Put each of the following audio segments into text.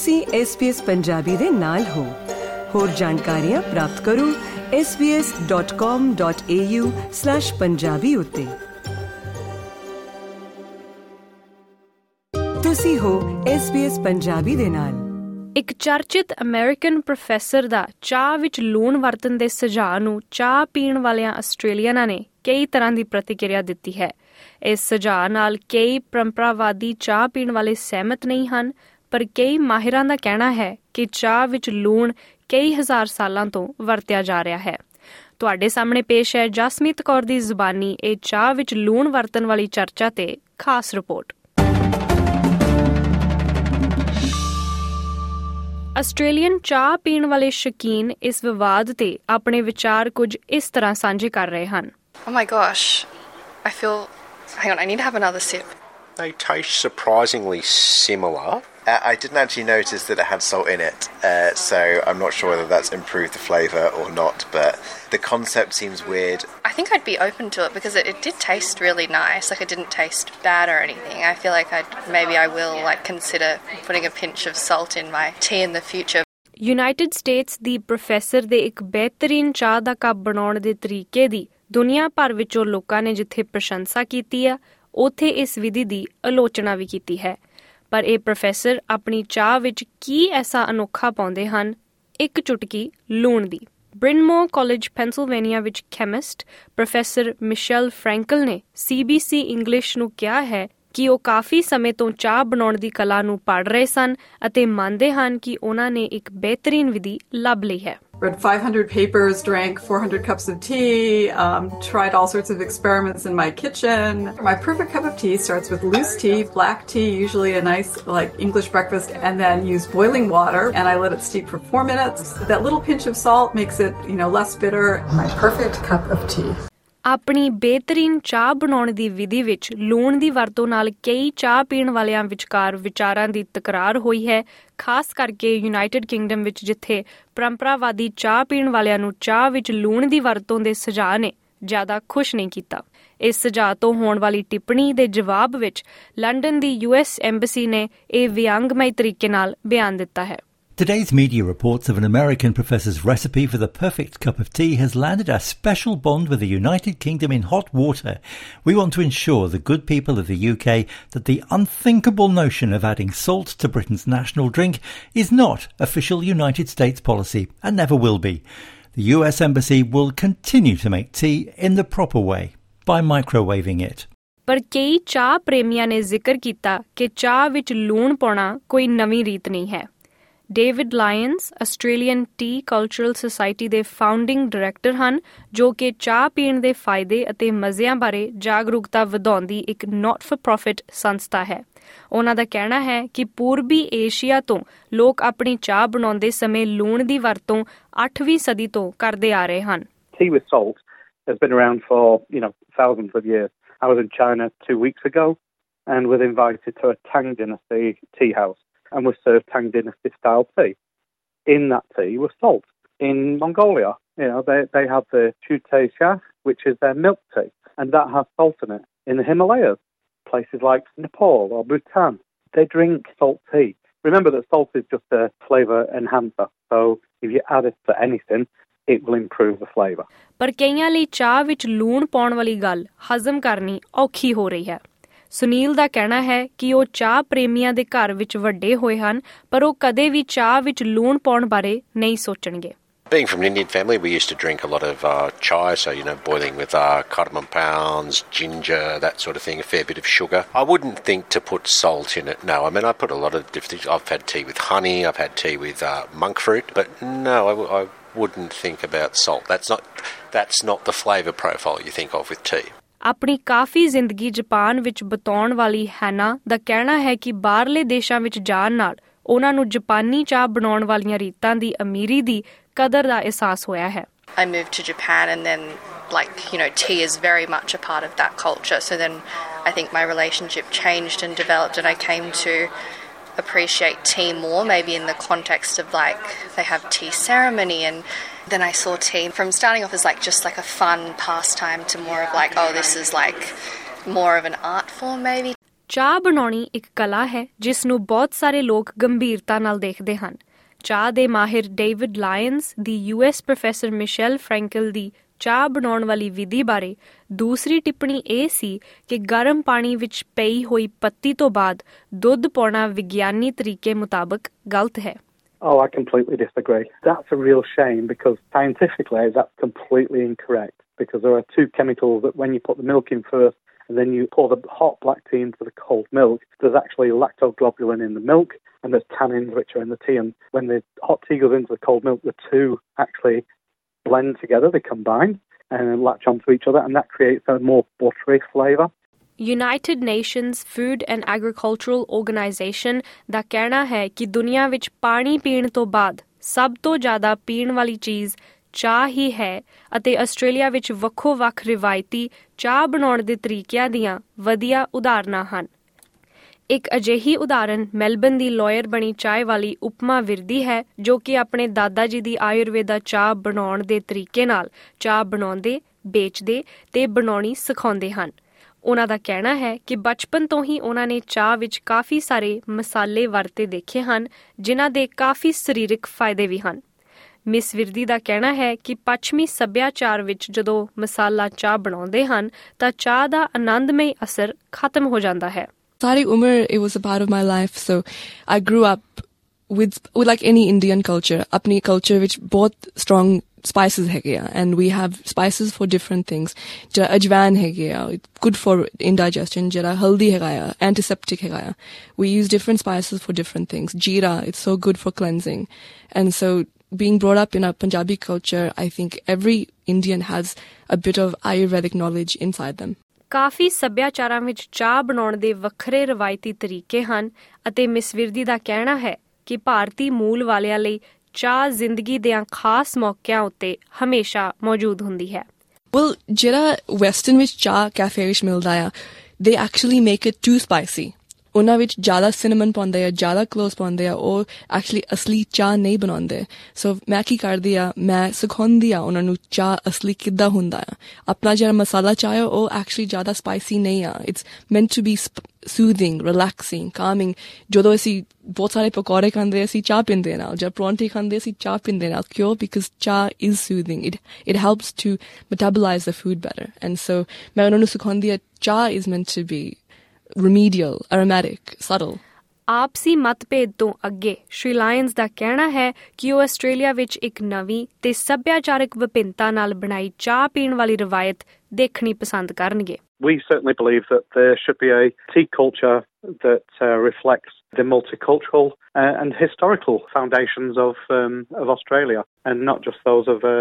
ਤੁਸੀਂ SBS ਪੰਜਾਬੀ ਦੇ ਨਾਲ ਹੋ ਹੋਰ ਜਾਣਕਾਰੀਆਂ ਪ੍ਰਾਪਤ ਕਰੋ svs.com.au/punjabi ਉਤੇ ਤੁਸੀਂ ਹੋ SBS ਪੰਜਾਬੀ ਦੇ ਨਾਲ ਇੱਕ ਚਰਚਿਤ ਅਮਰੀਕਨ ਪ੍ਰੋਫੈਸਰ ਦਾ ਚਾਹ ਵਿੱਚ ਲੂਣ ਵਰਤਨ ਦੇ ਸੁਝਾਅ ਨੂੰ ਚਾਹ ਪੀਣ ਵਾਲਿਆਂ ਆਸਟ੍ਰੇਲੀਆਨਾਂ ਨੇ ਕਈ ਤਰ੍ਹਾਂ ਦੀ ਪ੍ਰਤੀਕਿਰਿਆ ਦਿੱਤੀ ਹੈ ਇਸ ਸੁਝਾਅ ਨਾਲ ਕਈ ਪਰੰਪਰਾਵਾਦੀ ਚਾਹ ਪੀਣ ਵਾਲੇ ਸਹਿਮਤ ਨਹੀਂ ਹਨ ਪਰ ਕਈ ਮਾਹਿਰਾਂ ਦਾ ਕਹਿਣਾ ਹੈ ਕਿ ਚਾਹ ਵਿੱਚ ਲੂਣ ਕਈ ਹਜ਼ਾਰ ਸਾਲਾਂ ਤੋਂ ਵਰਤਿਆ ਜਾ ਰਿਹਾ ਹੈ ਤੁਹਾਡੇ ਸਾਹਮਣੇ ਪੇਸ਼ ਹੈ ਜਸਮੀਤ ਕੌਰ ਦੀ ਜ਼ੁਬਾਨੀ ਇਹ ਚਾਹ ਵਿੱਚ ਲੂਣ ਵਰਤਣ ਵਾਲੀ ਚਰਚਾ ਤੇ ਖਾਸ ਰਿਪੋਰਟ ਆਸਟ੍ਰੇਲੀਅਨ ਚਾਹ ਪੀਣ ਵਾਲੇ ਸ਼ਕੀਨ ਇਸ ਵਿਵਾਦ ਤੇ ਆਪਣੇ ਵਿਚਾਰ ਕੁਝ ਇਸ ਤਰ੍ਹਾਂ ਸਾਂਝੇ ਕਰ ਰਹੇ ਹਨ Oh my gosh, I feel hang on, I need to have another sip. They taste surprisingly similar. I didn't actually notice that it had salt in it, uh, so I'm not sure whether that's improved the flavour or not, but the concept seems weird. I think I'd be open to it because it, it, did taste really nice. Like, it didn't taste bad or anything. I feel like I'd, maybe I will, like, consider putting a pinch of salt in my tea in the future. United States ਦੀ professor ਦੇ ਇੱਕ ਬਿਹਤਰੀਨ ਚਾਹ ਦਾ cup ਬਣਾਉਣ ਦੇ ਤਰੀਕੇ ਦੀ ਦੁਨੀਆ ਭਰ ਵਿੱਚੋਂ ਲੋਕਾਂ ਨੇ ਜਿੱਥੇ ਪ੍ਰਸ਼ੰਸਾ ਕੀਤੀ ਆ ਉਥੇ ਇਸ ਵਿਧੀ ਦੀ ਆਲੋਚਨਾ ਵੀ ਕੀਤੀ ਹੈ ਪਰ ਇਹ ਪ੍ਰੋਫੈਸਰ ਆਪਣੀ ਚਾਹ ਵਿੱਚ ਕੀ ਐਸਾ ਅਨੋਖਾ ਪਾਉਂਦੇ ਹਨ ਇੱਕ ਚੁਟਕੀ ਲੂਣ ਦੀ ਬ੍ਰਿਨਮੋਰ ਕਾਲਜ ਪੈਂਸਿਲਵੇਨੀਆ ਵਿੱਚ ਕੈਮਿਸਟ ਪ੍ਰੋਫੈਸਰ ਮਿਸ਼ੈਲ ਫ੍ਰੈਂਕਲ ਨੇ ਸੀਬੀਸੀ ਇੰਗਲਿਸ਼ ਨੂੰ ਕਿਹਾ ਹੈ ਕਿ ਉਹ ਕਾਫੀ ਸਮੇਂ ਤੋਂ ਚਾਹ ਬਣਾਉਣ ਦੀ ਕਲਾ ਨੂੰ ਪੜ੍ਹ ਰਹੇ ਸਨ ਅਤੇ ਮੰਨਦੇ ਹਨ ਕਿ ਉਹਨਾਂ ਨੇ ਇੱਕ ਬਿਹਤਰੀਨ ਵਿਧੀ ਲੱਭ ਲਈ ਹੈ read 500 papers, drank 400 cups of tea, um, tried all sorts of experiments in my kitchen. My perfect cup of tea starts with loose tea, black tea, usually a nice like English breakfast, and then use boiling water. And I let it steep for four minutes. That little pinch of salt makes it, you know, less bitter. My perfect cup of tea. ਆਪਣੀ ਬਿਹਤਰੀਨ ਚਾਹ ਬਣਾਉਣ ਦੀ ਵਿਧੀ ਵਿੱਚ ਲੂਣ ਦੀ ਵਰਤੋਂ ਨਾਲ ਕਈ ਚਾਹ ਪੀਣ ਵਾਲਿਆਂ ਵਿਚਕਾਰ ਵਿਚਾਰਾਂ ਦੀ ਤਕਰਾਰ ਹੋਈ ਹੈ ਖਾਸ ਕਰਕੇ ਯੂਨਾਈਟਿਡ ਕਿੰਗਡਮ ਵਿੱਚ ਜਿੱਥੇ ਪਰੰਪਰਾਵਾਦੀ ਚਾਹ ਪੀਣ ਵਾਲਿਆਂ ਨੂੰ ਚਾਹ ਵਿੱਚ ਲੂਣ ਦੀ ਵਰਤੋਂ ਦੇ ਸੁਝਾਅ ਨੇ ਜ਼ਿਆਦਾ ਖੁਸ਼ ਨਹੀਂ ਕੀਤਾ ਇਸ ਸੁਝਾਅ ਤੋਂ ਹੋਣ ਵਾਲੀ ਟਿੱਪਣੀ ਦੇ ਜਵਾਬ ਵਿੱਚ ਲੰਡਨ ਦੀ ਯੂਐਸ ਐਮਬੈਸੀ ਨੇ ਇਹ ਵਿਅੰਗਮਈ ਤਰੀਕੇ ਨਾਲ ਬਿਆਨ ਦਿੱਤਾ ਹੈ Today's media reports of an American professor's recipe for the perfect cup of tea has landed our special bond with the United Kingdom in hot water. We want to ensure the good people of the UK that the unthinkable notion of adding salt to Britain's national drink is not official United States policy and never will be. The US Embassy will continue to make tea in the proper way by microwaving it. ਪਰ ਕਈ ਚਾਹ ਪ੍ਰੇਮੀਆਂ ਨੇ ਜ਼ਿਕਰ ਕੀਤਾ ਕਿ ਚਾਹ ਵਿੱਚ ਲੂਣ ਪਾਉਣਾ ਕੋਈ ਨਵੀਂ ਰੀਤ ਨਹੀਂ ਹੈ। David Lyons Australian tea cultural society ਦੇ ਫਾਊਂਡਿੰਗ ਡਾਇਰੈਕਟਰ ਹਨ ਜੋ ਕਿ ਚਾਹ ਪੀਣ ਦੇ ਫਾਇਦੇ ਅਤੇ ਮਜ਼ਿਆਂ ਬਾਰੇ ਜਾਗਰੂਕਤਾ ਵਧਾਉਂਦੀ ਇੱਕ ਨਾਟ ਫॉर ਪ੍ਰੋਫਿਟ ਸੰਸਥਾ ਹੈ ਉਹਨਾਂ ਦਾ ਕਹਿਣਾ ਹੈ ਕਿ ਪੂਰਬੀ ਏਸ਼ੀਆ ਤੋਂ ਲੋਕ ਆਪਣੀ ਚਾਹ ਬਣਾਉਂਦੇ ਸਮੇਂ ਲੂਣ ਦੀ ਵਰਤੋਂ 8ਵੀਂ ਸਦੀ ਤੋਂ ਕਰਦੇ ਆ ਰਹੇ ਹਨ tea with salt has been around for you know thousands of years. I was in China 2 weeks ago and was invited to a Tang Dynasty tea house. and was served Tang Dynasty style tea. In that tea was salt. In Mongolia, you know, they, they have the Chute which is their milk tea, and that has salt in it. In the Himalayas, places like Nepal or Bhutan, they drink salt tea. Remember that salt is just a flavour enhancer. So if you add it to anything, it will improve the flavour. ਪਰ ਕਈਆਂ ਲਈ ਚਾਹ ਵਿੱਚ ਲੂਣ ਪਾਉਣ ਵਾਲੀ ਗੱਲ ਹਜ਼ਮ ਕਰਨੀ ਔਖੀ ਹੋ ਰਹੀ ਹੈ। ਸੁਨੀਲ ਦਾ ਕਹਿਣਾ ਹੈ ਕਿ ਉਹ ਚਾਹ ਪ੍ਰੇਮੀਆਂ ਦੇ ਘਰ ਵਿੱਚ ਵੱਡੇ ਹੋਏ ਹਨ ਪਰ ਉਹ ਕਦੇ ਵੀ ਚਾਹ ਵਿੱਚ ਲੂਣ ਪਾਉਣ ਬਾਰੇ ਨਹੀਂ ਸੋਚਣਗੇ Being from an Indian family, we used to drink a lot of uh, chai, so you know, boiling with uh, cardamom pounds, ginger, that sort of thing, a fair bit of sugar. I wouldn't think to put salt in it. No, I mean, I put a lot of different things. I've had tea with honey, I've had tea with uh, monk fruit, but no, I, w- I wouldn't think about salt. That's not that's not the flavour profile you think of with tea. ਆਪਣੀ ਕਾਫੀ ਜ਼ਿੰਦਗੀ Japan ਵਿੱਚ ਬਤਾਉਣ ਵਾਲੀ ਹੈਨਾ ਦਾ ਕਹਿਣਾ ਹੈ ਕਿ ਬਾਹਰਲੇ ਦੇਸ਼ਾਂ ਵਿੱਚ ਜਾਣ ਨਾਲ ਉਹਨਾਂ ਨੂੰ ਜਾਪਾਨੀ ਚਾਹ ਬਣਾਉਣ ਵਾਲੀਆਂ ਰੀਤਾਂ ਦੀ ਅਮੀਰੀ ਦੀ ਕਦਰ ਦਾ ਅਹਿਸਾਸ ਹੋਇਆ ਹੈ I moved to Japan and then like you know tea is very much a part of that culture so then I think my relationship changed and developed and I came to appreciate tea more, maybe in the context of like they have tea ceremony. And then I saw tea from starting off as like just like a fun pastime to more of like, oh, this is like more of an art form maybe. ਚਾਹ ਬਣਾਉਣੀ ਇੱਕ ਕਲਾ ਹੈ ਜਿਸ ਨੂੰ ਬਹੁਤ ਸਾਰੇ ਲੋਕ ਗੰਭੀਰਤਾ ਨਾਲ ਦੇਖਦੇ ਹਨ ਚਾਹ ਦੇ ਮਾਹਿਰ ਡੇਵਿਡ ਲਾਇਨਸ ਦੀ ਯੂਐਸ ਪ੍ਰੋਫੈਸਰ ਮਿਸ਼ੈਲ ਫ੍ਰੈਂਕਲ ਦੀ ਚਾਹ ਬਣਾਉਣ ਵਾਲੀ ਵਿਧੀ ਬਾਰੇ ਦੂਸਰੀ ਟਿੱਪਣੀ ਇਹ ਸੀ ਕਿ ਗਰਮ ਪਾਣੀ ਵਿੱਚ ਪਈ ਹੋਈ ਪੱਤੀ ਤੋਂ ਬਾਅਦ ਦੁੱਧ ਪਾਉਣਾ ਵਿਗਿਆਨੀ ਤਰੀਕੇ ਮੁਤਾਬਕ ਗਲਤ ਹੈ Oh, I completely disagree. That's a real shame because scientifically that's completely incorrect because there are two chemicals that when you put the milk in first and then you pour the hot black tea into the cold milk, there's actually lactoglobulin in the milk and there's tannins which are in the tea. And when the hot tea goes into the cold milk, the two actually blend together, they combine and latch onto each other, and that creates a more buttery flavour. United Nations Food and Agricultural Organization ਦਾ ਕਹਿਣਾ ਹੈ ਕਿ ਦੁਨੀਆ ਵਿੱਚ ਪਾਣੀ ਪੀਣ ਤੋਂ ਬਾਅਦ ਸਭ ਤੋਂ ਜ਼ਿਆਦਾ ਪੀਣ ਵਾਲੀ ਚੀਜ਼ ਚਾਹ ਹੀ ਹੈ ਅਤੇ ਆਸਟ੍ਰੇਲੀਆ ਵਿੱਚ ਵੱਖੋ-ਵੱਖ ਰਿਵਾਇਤੀ ਚਾਹ ਬਣਾਉਣ ਦੇ ਤਰੀਕਿਆਂ ਦੀਆਂ ਵਧੀਆ ਉਦਾਹਰਨਾਂ ਹਨ। ਇੱਕ ਅਜਿਹੀ ਉਦਾਹਰਨ ਮੈਲਬਨ ਦੀ ਲਾਇਰ ਬਣੀ ਚਾਹ ਵਾਲੀ ਉਪਮਾ ਵਿਰਦੀ ਹੈ ਜੋ ਕਿ ਆਪਣੇ ਦਾਦਾ ਜੀ ਦੀ ਆਯੁਰਵੇਦਾ ਚਾਹ ਬਣਾਉਣ ਦੇ ਤਰੀਕੇ ਨਾਲ ਚਾਹ ਬਣਾਉਂਦੇ, ਵੇਚਦੇ ਤੇ ਬਣਾਉਣੀ ਸਿਖਾਉਂਦੇ ਹਨ। ਉਹਨਾਂ ਦਾ ਕਹਿਣਾ ਹੈ ਕਿ ਬਚਪਨ ਤੋਂ ਹੀ ਉਹਨਾਂ ਨੇ ਚਾਹ ਵਿੱਚ ਕਾਫੀ ਸਾਰੇ ਮਸਾਲੇ ਵਰਤੇ ਦੇਖੇ ਹਨ ਜਿਨ੍ਹਾਂ ਦੇ ਕਾਫੀ ਸਰੀਰਕ ਫਾਇਦੇ ਵੀ ਹਨ। ਮਿਸ ਵਿਰਦੀ ਦਾ ਕਹਿਣਾ ਹੈ ਕਿ ਪੱਛਮੀ ਸੱਭਿਆਚਾਰ ਵਿੱਚ ਜਦੋਂ ਮਸਾਲਾ ਚਾਹ ਬਣਾਉਂਦੇ ਹਨ ਤਾਂ ਚਾਹ ਦਾ ਆਨੰਦਮਈ ਅਸਰ ਖਤਮ ਹੋ ਜਾਂਦਾ ਹੈ ਸਾਰੀ ਉਮਰ it was a part of my life so I grew up with like any Indian culture ਆਪਣੀ ਕਲਚਰ ਵਿੱਚ ਬਹੁਤ ਸਟਰੋਂਗ ਸਪਾਈਸਿਸ ਹੈਗੇ ਆ and we have spices for different things ਜਿਹੜਾ ਅਜਵਾਨ ਹੈਗੇ ਆ ਗੁੱਡ ਫॉर ਇਨਡਾਈਜੈਸ਼ਨ ਜਿਹੜਾ ਹਲਦੀ ਹੈਗਾ ਆ ਐਂਟੀਸੈਪਟਿਕ ਹੈਗਾ ਆ we use different spices for different things jeera it's so good for cleansing and so being brought up in a Punjabi culture, I think every Indian has a bit of Ayurvedic knowledge inside them. ਕਾਫੀ ਸੱਭਿਆਚਾਰਾਂ ਵਿੱਚ ਚਾਹ ਬਣਾਉਣ ਦੇ ਵੱਖਰੇ ਰਵਾਇਤੀ ਤਰੀਕੇ ਹਨ ਅਤੇ ਮਿਸ ਵਿਰਦੀ ਦਾ ਕਹਿਣਾ ਹੈ ਕਿ ਭਾਰਤੀ ਮੂਲ ਵਾਲਿਆਂ ਲਈ ਚਾਹ ਜ਼ਿੰਦਗੀ ਦੇ ਖਾਸ ਮੌਕਿਆਂ ਉੱਤੇ ਹਮੇਸ਼ਾ ਮੌਜੂਦ ਹੁੰਦੀ ਹੈ ਵੈਲ ਜਿਹੜਾ ਵੈਸਟਰਨ ਵਿੱਚ ਚਾਹ ਕੈਫੇ ਵਿੱਚ ਮਿਲਦਾ ਆ ਦੇ actually make it too spicy ਉਹਨਾਂ ਵਿੱਚ ਜ਼ਿਆਦਾ ਸਿਨੇਮਨ ਪਾਉਂਦੇ ਆ ਜ਼ਿਆਦਾ ਕਲੋਸ ਪਾਉਂਦੇ ਆ ਉਹ ਐਕਚੁਅਲੀ ਅਸਲੀ ਚਾਹ ਨਹੀਂ ਬਣਾਉਂਦੇ ਸੋ ਮੈਂ ਕੀ ਕਰਦੀ ਆ ਮੈਂ ਸਿਖਾਉਂਦੀ ਆ ਉਹਨਾਂ ਨੂੰ ਚਾਹ ਅਸਲੀ ਕਿੱਦਾਂ ਹੁੰਦਾ ਆ ਆਪਣਾ ਜਿਹੜਾ ਮਸਾਲਾ ਚਾਹ ਹੈ ਉਹ ਐਕਚੁਅਲੀ ਜ਼ਿਆਦਾ ਸਪਾਈਸੀ ਨਹੀਂ ਆ it's meant to be soothing relaxing calming ਜਦੋਂ ਅਸੀਂ ਬਹੁਤ ਸਾਰੇ ਪਕੌੜੇ ਖਾਂਦੇ ਅਸੀਂ ਚਾਹ ਪੀਂਦੇ ਨਾਲ ਜਦ ਪਰੌਂਠੇ ਖਾਂਦੇ ਅਸੀਂ ਚਾਹ ਪੀਂਦੇ ਨਾਲ ਕਿਉਂ because chai is soothing it it helps to metabolise the food better and so ਮੈਂ ਉਹਨਾਂ ਨੂੰ ਸਿਖਾਉਂਦੀ ਆ chai is meant to be remedial, aromatic, subtle. ਆਪਸੀ ਮਤਭੇਦ ਤੋਂ ਅੱਗੇ ਸ਼੍ਰੀ ਲਾਇਨਸ ਦਾ ਕਹਿਣਾ ਹੈ ਕਿ ਉਹ ਆਸਟ੍ਰੇਲੀਆ ਵਿੱਚ ਇੱਕ ਨਵੀਂ ਤੇ ਸੱਭਿਆਚਾਰਕ ਵਿਭਿੰਨਤਾ ਨਾਲ ਬਣਾਈ ਚਾਹ ਪੀਣ ਵਾਲੀ ਰਵਾਇਤ ਦੇਖਣੀ ਪਸੰਦ ਕਰਨਗੇ We certainly believe that there should be a tea culture that uh, reflects the multicultural uh, and historical foundations of um, of Australia and not just those of a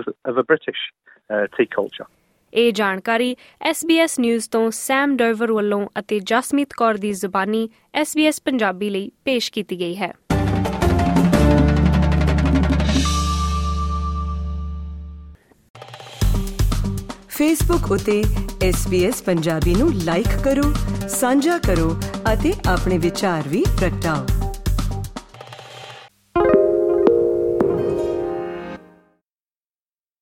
of, of a British uh, tea culture. ਇਹ ਜਾਣਕਾਰੀ SBS news ਤੋਂ ਸੈਮ ਡਰਵਰ ਵੱਲੋਂ ਅਤੇ ਜਸਮੀਤ ਕੌਰ ਦੀ ਜ਼ੁਬਾਨੀ SBS Punjabi ਲਈ ਪੇਸ਼ ਕੀਤੀ ਗਈ ਹੈ। ਫੇਸਬੁੱਕ ਉਤੇ SBS ਪੰਜਾਬੀ ਨੂੰ ਲਾਈਕ ਕਰੋ, ਸਾਂਝਾ ਕਰੋ ਅਤੇ ਆਪਣੇ ਵਿਚਾਰ ਵੀ ਪ੍ਰਗਟਾਓ।